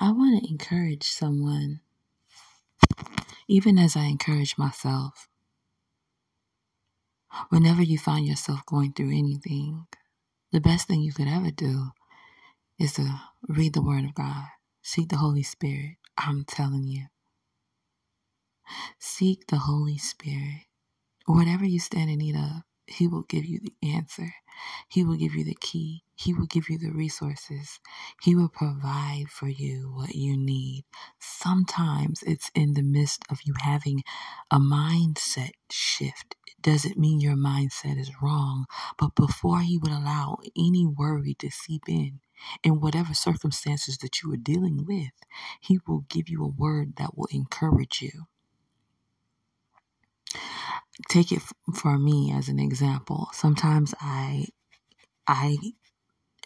I want to encourage someone, even as I encourage myself. Whenever you find yourself going through anything, the best thing you could ever do is to read the Word of God, seek the Holy Spirit. I'm telling you. Seek the Holy Spirit. Whatever you stand in need of, He will give you the answer. He will give you the key. He will give you the resources. He will provide for you what you need. Sometimes it's in the midst of you having a mindset shift. It doesn't mean your mindset is wrong, but before He would allow any worry to seep in, in whatever circumstances that you are dealing with, He will give you a word that will encourage you. Take it for me as an example. Sometimes I, I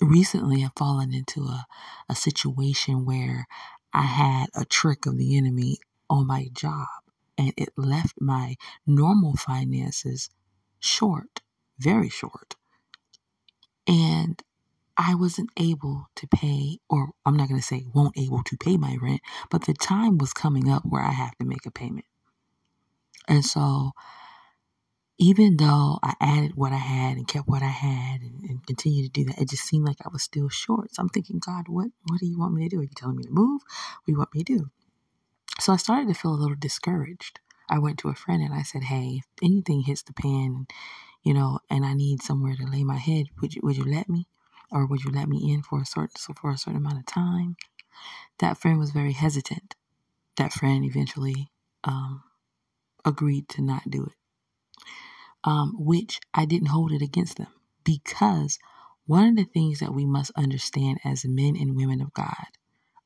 recently have fallen into a, a situation where I had a trick of the enemy on my job and it left my normal finances short, very short. And I wasn't able to pay, or I'm not going to say won't able to pay my rent, but the time was coming up where I have to make a payment. And so, even though I added what I had and kept what I had and, and continued to do that, it just seemed like I was still short. So I'm thinking, God, what, what do you want me to do? Are you telling me to move? What do you want me to do? So I started to feel a little discouraged. I went to a friend and I said, Hey, if anything hits the pan, you know, and I need somewhere to lay my head, would you, would you let me? or would you let me in for a certain so for a certain amount of time? That friend was very hesitant. That friend eventually um, agreed to not do it, um, which I didn't hold it against them because one of the things that we must understand as men and women of God,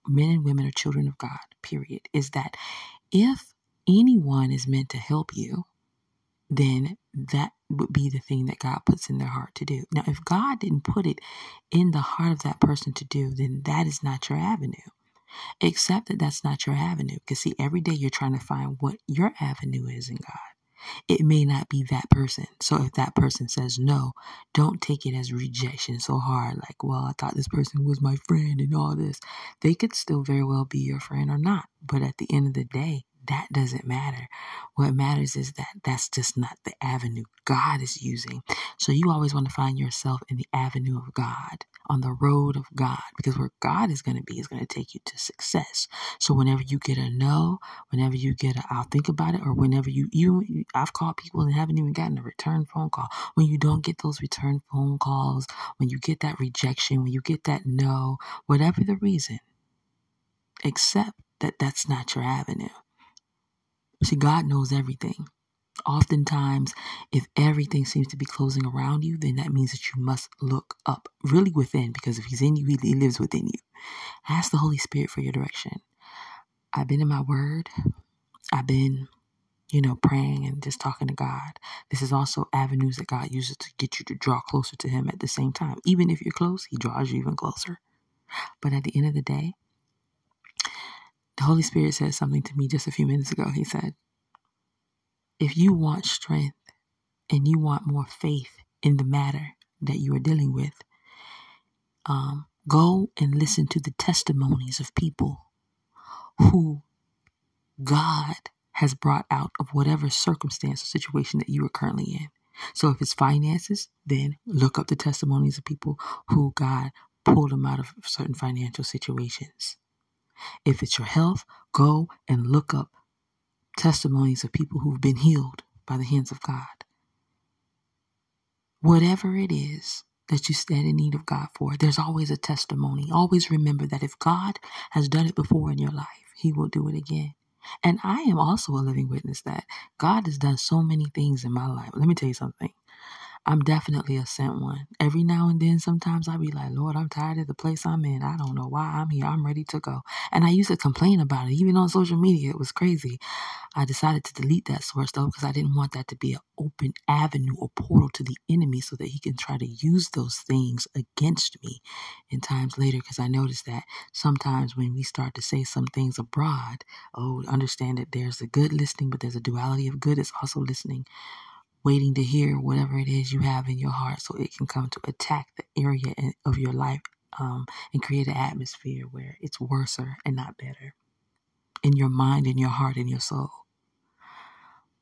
men and women are children of God, period, is that if anyone is meant to help you, then that would be the thing that God puts in their heart to do. Now, if God didn't put it in the heart of that person to do, then that is not your avenue. Except that that's not your avenue. Because, see, every day you're trying to find what your avenue is in God. It may not be that person. So if that person says no, don't take it as rejection so hard. Like, well, I thought this person was my friend and all this. They could still very well be your friend or not. But at the end of the day, that doesn't matter. What matters is that that's just not the avenue God is using. So you always want to find yourself in the avenue of God, on the road of God, because where God is going to be is going to take you to success. So whenever you get a no, whenever you get a I'll think about it, or whenever you you I've called people and haven't even gotten a return phone call. When you don't get those return phone calls, when you get that rejection, when you get that no, whatever the reason, accept that that's not your avenue. See, God knows everything. Oftentimes, if everything seems to be closing around you, then that means that you must look up really within because if He's in you, He lives within you. Ask the Holy Spirit for your direction. I've been in my Word, I've been, you know, praying and just talking to God. This is also avenues that God uses to get you to draw closer to Him at the same time. Even if you're close, He draws you even closer. But at the end of the day, Holy Spirit said something to me just a few minutes ago. He said, If you want strength and you want more faith in the matter that you are dealing with, um, go and listen to the testimonies of people who God has brought out of whatever circumstance or situation that you are currently in. So if it's finances, then look up the testimonies of people who God pulled them out of certain financial situations. If it's your health, go and look up testimonies of people who've been healed by the hands of God. Whatever it is that you stand in need of God for, there's always a testimony. Always remember that if God has done it before in your life, He will do it again. And I am also a living witness that God has done so many things in my life. Let me tell you something. I'm definitely a sent one. Every now and then, sometimes I be like, Lord, I'm tired of the place I'm in. I don't know why I'm here. I'm ready to go. And I used to complain about it, even on social media. It was crazy. I decided to delete that of stuff because I didn't want that to be an open avenue or portal to the enemy so that he can try to use those things against me in times later. Because I noticed that sometimes when we start to say some things abroad, oh, understand that there's a good listening, but there's a duality of good. It's also listening waiting to hear whatever it is you have in your heart so it can come to attack the area of your life um, and create an atmosphere where it's worser and not better in your mind, in your heart, in your soul.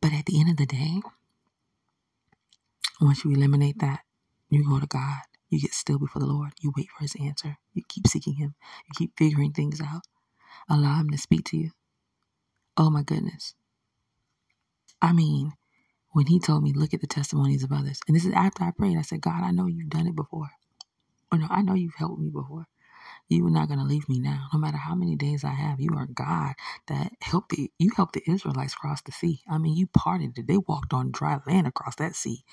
But at the end of the day, once you eliminate that, you go to God. You get still before the Lord. You wait for his answer. You keep seeking him. You keep figuring things out. Allow him to speak to you. Oh my goodness. I mean, when he told me, look at the testimonies of others, and this is after I prayed, I said, God, I know you've done it before. Or no, I know you've helped me before. You are not going to leave me now. No matter how many days I have, you are God that helped the, you helped the Israelites cross the sea. I mean, you parted it. They walked on dry land across that sea.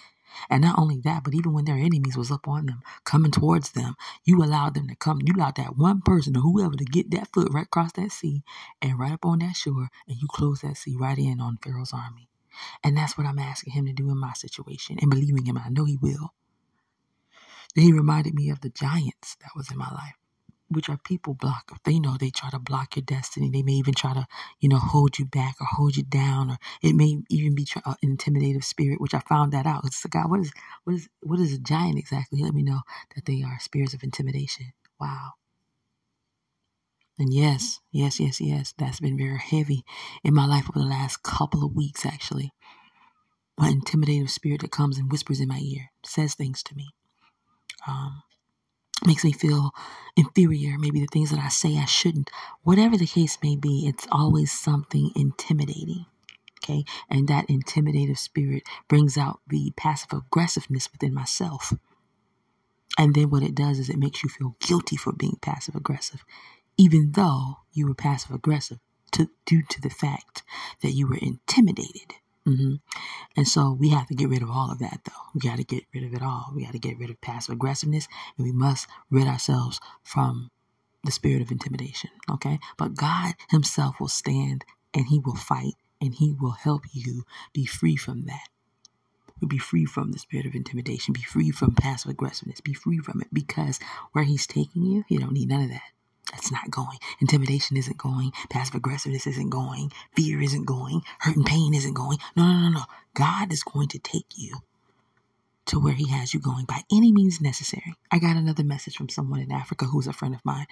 And not only that, but even when their enemies was up on them, coming towards them, you allowed them to come. You allowed that one person or whoever to get that foot right across that sea and right up on that shore, and you closed that sea right in on Pharaoh's army. And that's what I'm asking him to do in my situation and believing him. I know he will. Then he reminded me of the giants that was in my life which are people block. They know they try to block your destiny. They may even try to, you know, hold you back or hold you down, or it may even be uh, an intimidative spirit. Which I found that out. It's like, God, what is, what is, what is a giant exactly? Let me know that they are spirits of intimidation. Wow. And yes, yes, yes, yes, that's been very heavy in my life over the last couple of weeks, actually. My intimidative spirit that comes and whispers in my ear, says things to me. Um, makes me feel inferior, maybe the things that I say I shouldn't. Whatever the case may be, it's always something intimidating. Okay. And that intimidative spirit brings out the passive aggressiveness within myself. And then what it does is it makes you feel guilty for being passive aggressive, even though you were passive aggressive to, due to the fact that you were intimidated. Mm-hmm. And so we have to get rid of all of that, though. We got to get rid of it all. We got to get rid of passive aggressiveness, and we must rid ourselves from the spirit of intimidation. Okay? But God Himself will stand and He will fight and He will help you be free from that. Be free from the spirit of intimidation. Be free from passive aggressiveness. Be free from it because where He's taking you, you don't need none of that. That's not going. Intimidation isn't going. Passive aggressiveness isn't going. Fear isn't going. Hurt and pain isn't going. No, no, no, no. God is going to take you to where He has you going by any means necessary. I got another message from someone in Africa who's a friend of mine,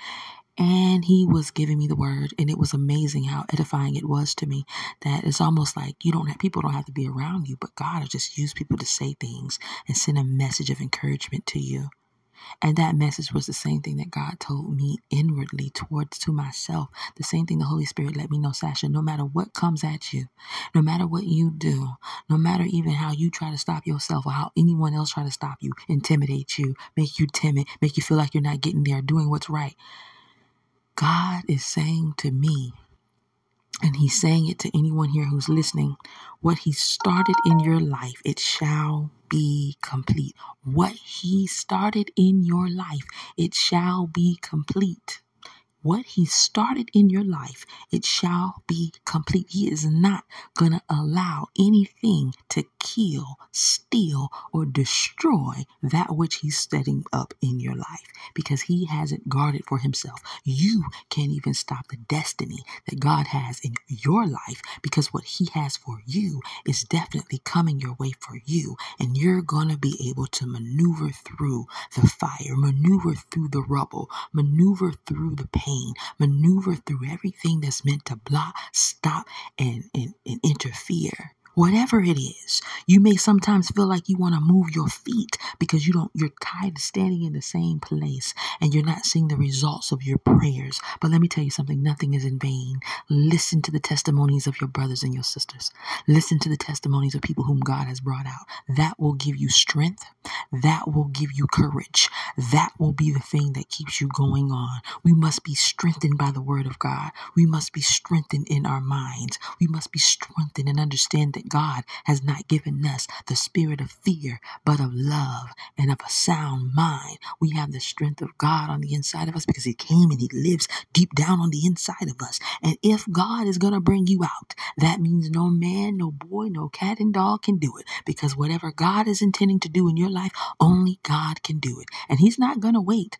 and he was giving me the word, and it was amazing how edifying it was to me. That it's almost like you don't have people don't have to be around you, but God will just use people to say things and send a message of encouragement to you. And that message was the same thing that God told me inwardly towards to myself. The same thing the Holy Spirit let me know, Sasha, no matter what comes at you, no matter what you do, no matter even how you try to stop yourself or how anyone else try to stop you, intimidate you, make you timid, make you feel like you're not getting there, doing what's right. God is saying to me, and he's saying it to anyone here who's listening. What he started in your life, it shall be complete. What he started in your life, it shall be complete. What he started in your life, it shall be complete. He is not going to allow anything to kill, steal, or destroy that which he's setting up in your life because he hasn't guarded for himself. You can't even stop the destiny that God has in your life because what he has for you is definitely coming your way for you. And you're going to be able to maneuver through the fire, maneuver through the rubble, maneuver through the pain pain, maneuver through everything that's meant to block, stop, and, and, and interfere whatever it is you may sometimes feel like you want to move your feet because you don't you're tired of standing in the same place and you're not seeing the results of your prayers. But let me tell you something nothing is in vain. Listen to the testimonies of your brothers and your sisters. Listen to the testimonies of people whom god has brought out. That will give you strength. That will give you courage. That will be the thing that keeps you going on. We must be strengthened by the word of god. We must be strengthened in our minds. We must be strengthened and understand that God has not given us the spirit of fear, but of love and of a sound mind. We have the strength of God on the inside of us because He came and He lives deep down on the inside of us. And if God is going to bring you out, that means no man, no boy, no cat and dog can do it because whatever God is intending to do in your life, only God can do it. And He's not going to wait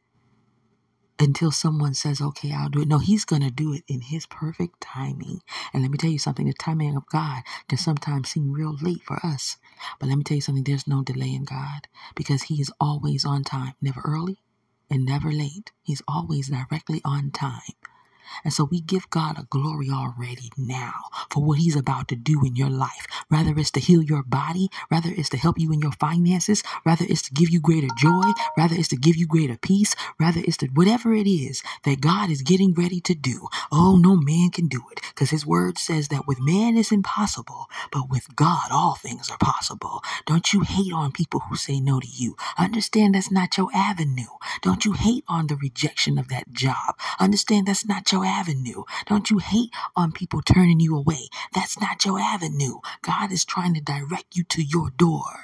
until someone says, okay, I'll do it. No, he's going to do it in his perfect timing. And let me tell you something the timing of God can sometimes seem real late for us. But let me tell you something there's no delay in God because he is always on time, never early, and never late. He's always directly on time. And so we give God a glory already now for what He's about to do in your life. Rather it's to heal your body, rather it's to help you in your finances, rather it's to give you greater joy, rather it's to give you greater peace, rather it's to whatever it is that God is getting ready to do. Oh, no man can do it because His word says that with man it's impossible, but with God all things are possible. Don't you hate on people who say no to you. Understand that's not your avenue. Don't you hate on the rejection of that job. Understand that's not your avenue. Don't you hate on people turning you away. That's not your avenue. God is trying to direct you to your door.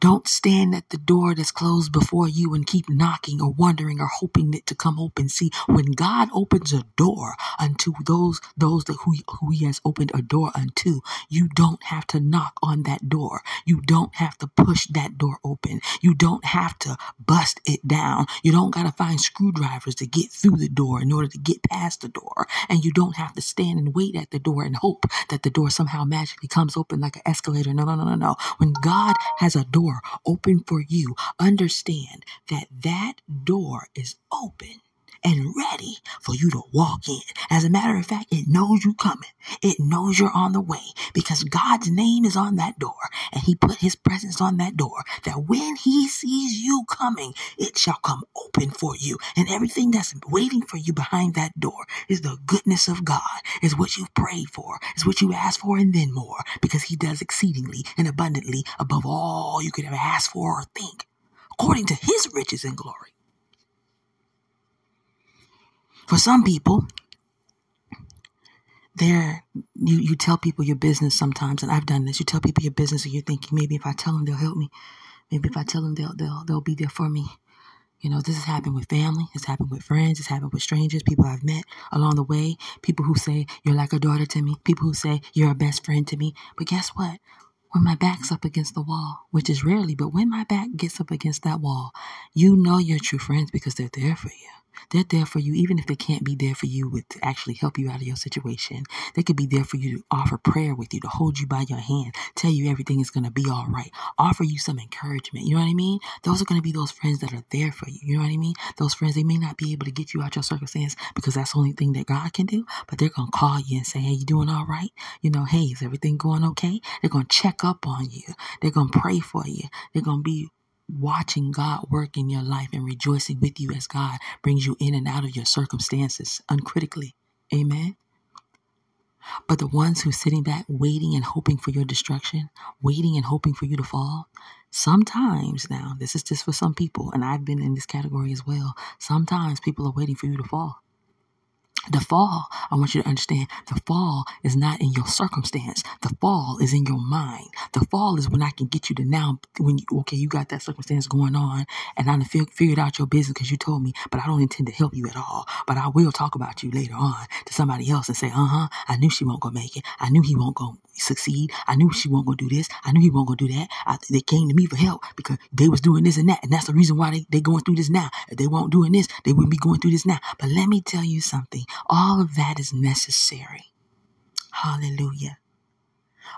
Don't stand at the door that's closed before you and keep knocking or wondering or hoping it to come open. See, when God opens a door unto those those that who, who He has opened a door unto, you don't have to knock on that door. You don't have to push that door open. You don't have to bust it down. You don't gotta find screwdrivers to get through the door in order to get past the door. And you don't have to stand and wait at the door and hope that the door somehow magically comes open like an escalator. No, no, no, no, no. When God has a door door open for you, understand that that door is open and ready for you to walk in. As a matter of fact, it knows you coming. It knows you're on the way because God's name is on that door and he put his presence on that door that when he sees you coming, it shall come open for you. And everything that's waiting for you behind that door is the goodness of God, is what you've prayed for, is what you asked for and then more because he does exceedingly and abundantly above all you could ever ask for or think according to his riches and glory. For some people, there you you tell people your business sometimes, and I've done this. You tell people your business, and you're thinking maybe if I tell them they'll help me, maybe if I tell them they'll they'll they'll be there for me. You know, this has happened with family, it's happened with friends, it's happened with strangers, people I've met along the way, people who say you're like a daughter to me, people who say you're a best friend to me. But guess what? When my back's up against the wall, which is rarely, but when my back gets up against that wall, you know your true friends because they're there for you. They're there for you, even if they can't be there for you with to actually help you out of your situation. They could be there for you to offer prayer with you, to hold you by your hand, tell you everything is going to be all right, offer you some encouragement. You know what I mean? Those are going to be those friends that are there for you. You know what I mean? Those friends, they may not be able to get you out your circumstance because that's the only thing that God can do, but they're going to call you and say, Hey, you doing all right? You know, hey, is everything going okay? They're going to check up on you. They're going to pray for you. They're going to be watching God work in your life and rejoicing with you as God brings you in and out of your circumstances uncritically. Amen. But the ones who are sitting back waiting and hoping for your destruction, waiting and hoping for you to fall, sometimes now, this is just for some people, and I've been in this category as well. Sometimes people are waiting for you to fall. The fall, I want you to understand, the fall is not in your circumstance. The fall is in your mind. The fall is when I can get you to now, when you, okay, you got that circumstance going on, and I fig- figured out your business because you told me, but I don't intend to help you at all. But I will talk about you later on to somebody else and say, uh huh, I knew she won't go make it. I knew he won't go succeed. I knew she won't go do this. I knew he won't go do that. I, they came to me for help because they was doing this and that. And that's the reason why they, they going through this now. If they weren't doing this, they wouldn't be going through this now. But let me tell you something. All of that is necessary. Hallelujah.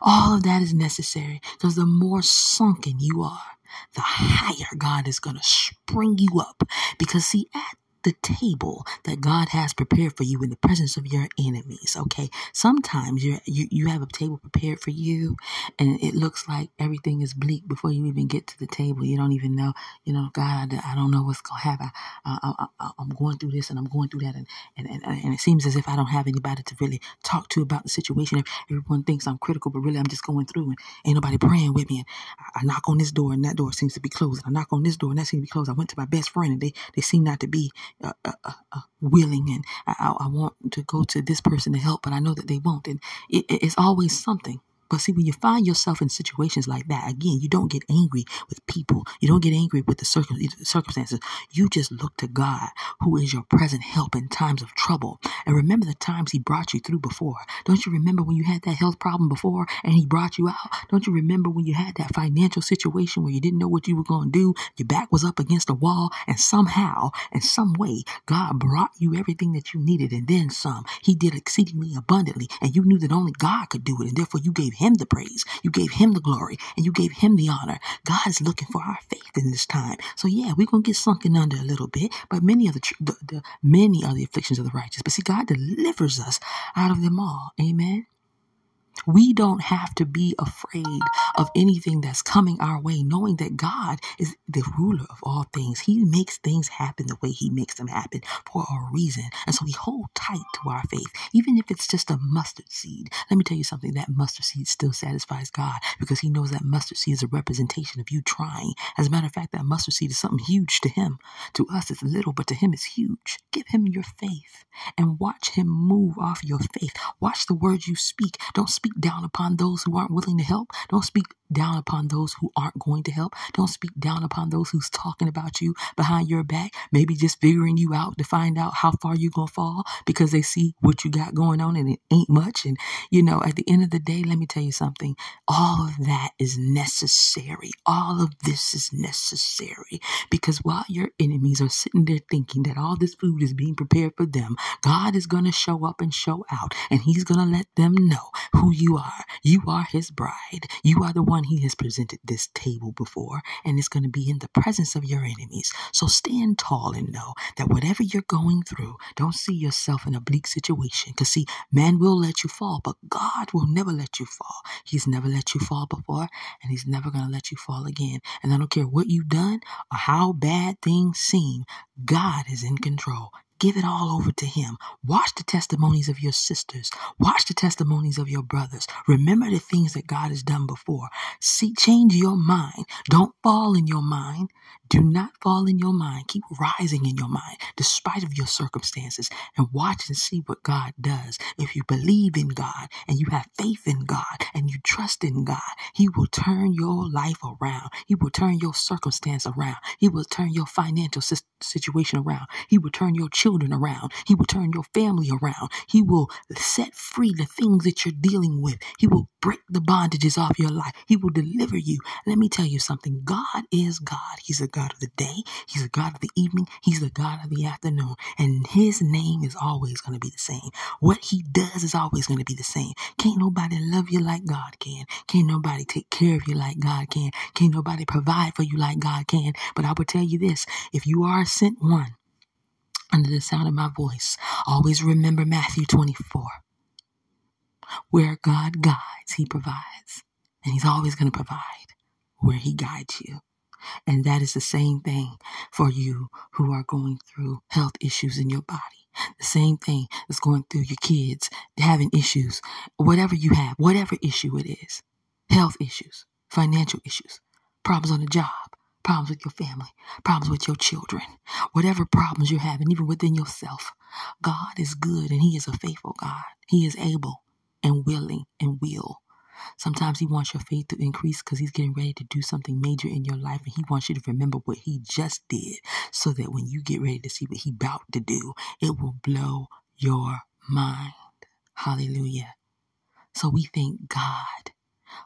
All of that is necessary because the more sunken you are, the higher God is going to spring you up. Because, see, at the table that God has prepared for you in the presence of your enemies. Okay. Sometimes you you you have a table prepared for you and it looks like everything is bleak before you even get to the table. You don't even know, you know, God, I don't know what's going to happen. I, am going through this and I'm going through that. And, and, and, and it seems as if I don't have anybody to really talk to about the situation. Everyone thinks I'm critical, but really I'm just going through and ain't nobody praying with me. And I, I knock on this door and that door seems to be closed. And I knock on this door and that seems to be closed. I went to my best friend and they, they seem not to be uh, uh, uh, uh, willing and I, I, want to go to this person to help, but I know that they won't. And it, it's always something. But see, when you find yourself in situations like that, again, you don't get angry with people. You don't get angry with the circumstances. You just look to God, who is your present help in times of trouble. And remember the times He brought you through before. Don't you remember when you had that health problem before and He brought you out? Don't you remember when you had that financial situation where you didn't know what you were going to do? Your back was up against a wall, and somehow, in some way, God brought you everything that you needed and then some. He did exceedingly abundantly, and you knew that only God could do it, and therefore you gave him the praise, you gave him the glory, and you gave him the honor. God is looking for our faith in this time. So yeah, we're gonna get sunken under a little bit, but many of the, the, the many are the afflictions of the righteous. But see, God delivers us out of them all. Amen. We don't have to be afraid of anything that's coming our way, knowing that God is the ruler of all things. He makes things happen the way He makes them happen for a reason. And so we hold tight to our faith, even if it's just a mustard seed. Let me tell you something that mustard seed still satisfies God because He knows that mustard seed is a representation of you trying. As a matter of fact, that mustard seed is something huge to Him. To us, it's little, but to Him, it's huge. Give Him your faith and watch Him move off your faith. Watch the words you speak. Don't speak down upon those who aren't willing to help. Don't speak down upon those who aren't going to help. Don't speak down upon those who's talking about you behind your back, maybe just figuring you out to find out how far you're going to fall because they see what you got going on and it ain't much. And, you know, at the end of the day, let me tell you something. All of that is necessary. All of this is necessary because while your enemies are sitting there thinking that all this food is being prepared for them, God is going to show up and show out and he's going to let them know who you are. You are his bride. You are the one he has presented this table before, and it's going to be in the presence of your enemies. So stand tall and know that whatever you're going through, don't see yourself in a bleak situation. Because, see, man will let you fall, but God will never let you fall. He's never let you fall before, and He's never going to let you fall again. And I don't care what you've done or how bad things seem, God is in control. Give it all over to Him. Watch the testimonies of your sisters. Watch the testimonies of your brothers. Remember the things that God has done before. See, change your mind. Don't fall in your mind. Do not fall in your mind. Keep rising in your mind despite of your circumstances and watch and see what God does. If you believe in God and you have faith in God and you trust in God, He will turn your life around. He will turn your circumstance around. He will turn your financial situation around. He will turn your children around. He will turn your family around. He will set free the things that you're dealing with. He will break the bondages off your life. He will deliver you. Let me tell you something. God is God. He's a God God of the day, He's the God of the evening, He's the God of the afternoon. And His name is always going to be the same. What He does is always going to be the same. Can't nobody love you like God can. Can't nobody take care of you like God can. Can't nobody provide for you like God can. But I will tell you this if you are a sent one, under the sound of my voice, always remember Matthew 24. Where God guides, He provides. And He's always going to provide where He guides you. And that is the same thing for you who are going through health issues in your body. The same thing is going through your kids having issues, whatever you have, whatever issue it is health issues, financial issues, problems on the job, problems with your family, problems with your children, whatever problems you're having, even within yourself. God is good and He is a faithful God. He is able and willing and will Sometimes He wants your faith to increase because He's getting ready to do something major in your life and He wants you to remember what He just did so that when you get ready to see what He about to do, it will blow your mind. Hallelujah. So we thank God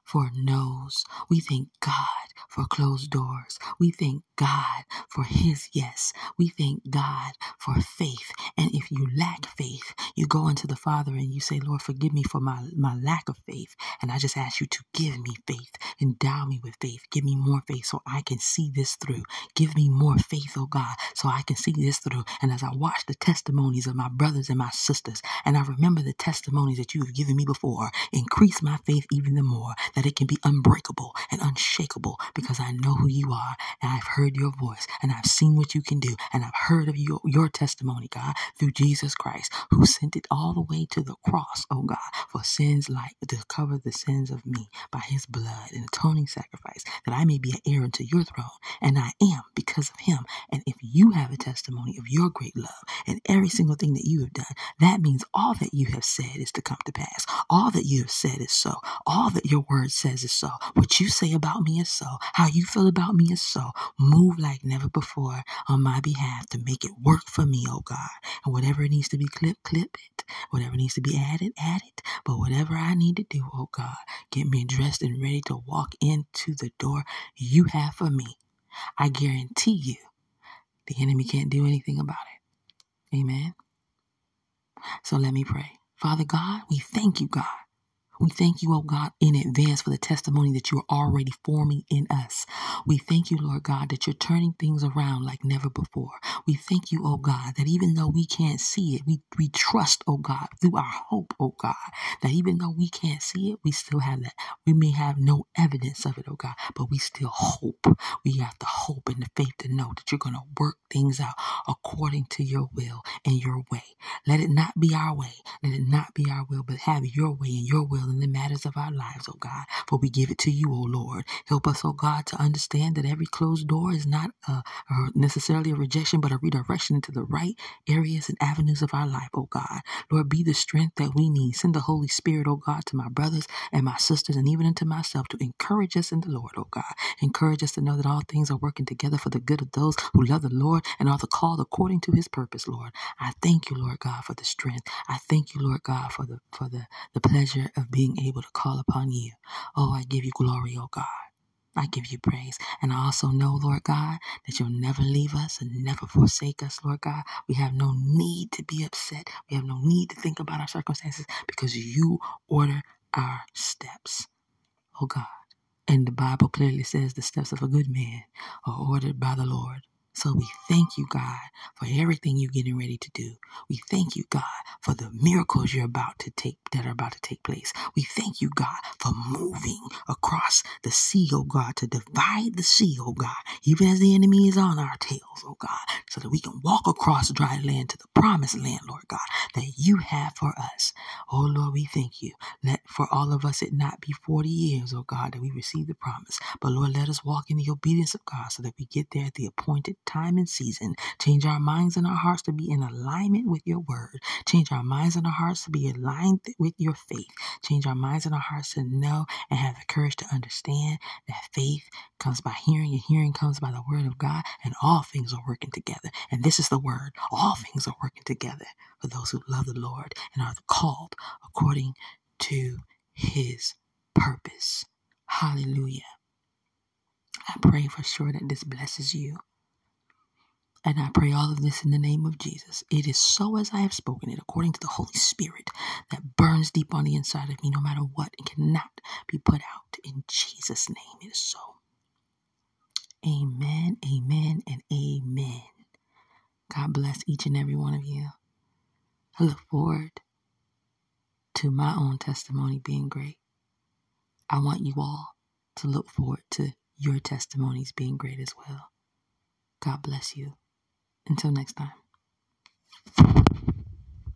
for no's. We thank God for closed doors. We thank God for His yes. We thank God for faith. And if you lack faith, you go into the Father and you say, Lord, forgive me for my, my lack of faith. And I just ask you to give me faith. Endow me with faith. Give me more faith so I can see this through. Give me more faith, oh God, so I can see this through. And as I watch the testimonies of my brothers and my sisters, and I remember the testimonies that you have given me before, increase my faith even the more, that it can be unbreakable and unshakable because I know who you are and I've heard your voice and I've seen what you can do and I've heard of your, your testimony, God, through Jesus Christ, who sent it all the way to the cross, oh God, for sins like to cover the sins of me by his blood, and atoning sacrifice, that I may be an heir unto your throne. And I am because of him. And if you have a testimony of your great love and every single thing that you have done, that means all that you have said is to come to pass. All that you have said is so. All that your word says is so. What you say about me is so. How you feel about me is so. Move like never before on my behalf to make it work for me, oh God. And whatever needs to be clipped, clip it. Whatever needs to be added, add it. But whatever I need to do, oh God, get me dressed and ready to walk into the door you have for me. I guarantee you, the enemy can't do anything about it. Amen. So let me pray. Father God, we thank you, God. We thank you, oh God, in advance for the testimony that you are already forming in us. We thank you, Lord God, that you're turning things around like never before. We thank you, oh God, that even though we can't see it, we, we trust, oh God, through our hope, oh God, that even though we can't see it, we still have that. We may have no evidence of it, oh God, but we still hope. We have the hope and the faith to know that you're going to work things out according to your will and your way. Let it not be our way. Let it not be our will, but have your way and your will in the matters of our lives, oh God. For we give it to you, oh Lord. Help us, oh God, to understand that every closed door is not uh, necessarily a rejection, but a redirection into the right areas and avenues of our life, oh God. Lord, be the strength that we need. Send the Holy Spirit, oh God, to my brothers and my sisters, and even unto myself to encourage us in the Lord, oh God. Encourage us to know that all things are working together for the good of those who love the Lord and are the called according to his purpose, Lord. I thank you, Lord God, for the strength. I thank you, Lord God, for the for the, the pleasure of being able to call upon you. Oh, I give you glory, oh God. I give you praise. And I also know, Lord God, that you'll never leave us and never forsake us, Lord God. We have no need to be upset. We have no need to think about our circumstances because you order our steps, oh God. And the Bible clearly says the steps of a good man are ordered by the Lord. So we thank you, God, for everything you're getting ready to do. We thank you, God, for the miracles you're about to take that are about to take place. We thank you, God, for moving across the sea, oh God, to divide the sea, oh God, even as the enemy is on our tails, oh God, so that we can walk across dry land to the promised land, Lord God, that you have for us. Oh Lord, we thank you. Let for all of us it not be 40 years, oh God, that we receive the promise. But Lord, let us walk in the obedience of God so that we get there at the appointed time and season. Change our minds and our hearts to be in alignment with your word. Change our minds and our hearts to be aligned with your faith. Change our minds and our hearts to know and have the courage to understand that faith comes by hearing and hearing comes by the word of God and all things are working together. And this is the word. All things are working together for those who love the Lord and are called according to his purpose. Hallelujah. I pray for sure that this blesses you. And I pray all of this in the name of Jesus. It is so as I have spoken it, according to the Holy Spirit that burns deep on the inside of me, no matter what, and cannot be put out. In Jesus' name, it is so. Amen, amen, and amen. God bless each and every one of you. I look forward to my own testimony being great. I want you all to look forward to your testimonies being great as well. God bless you. Until next time.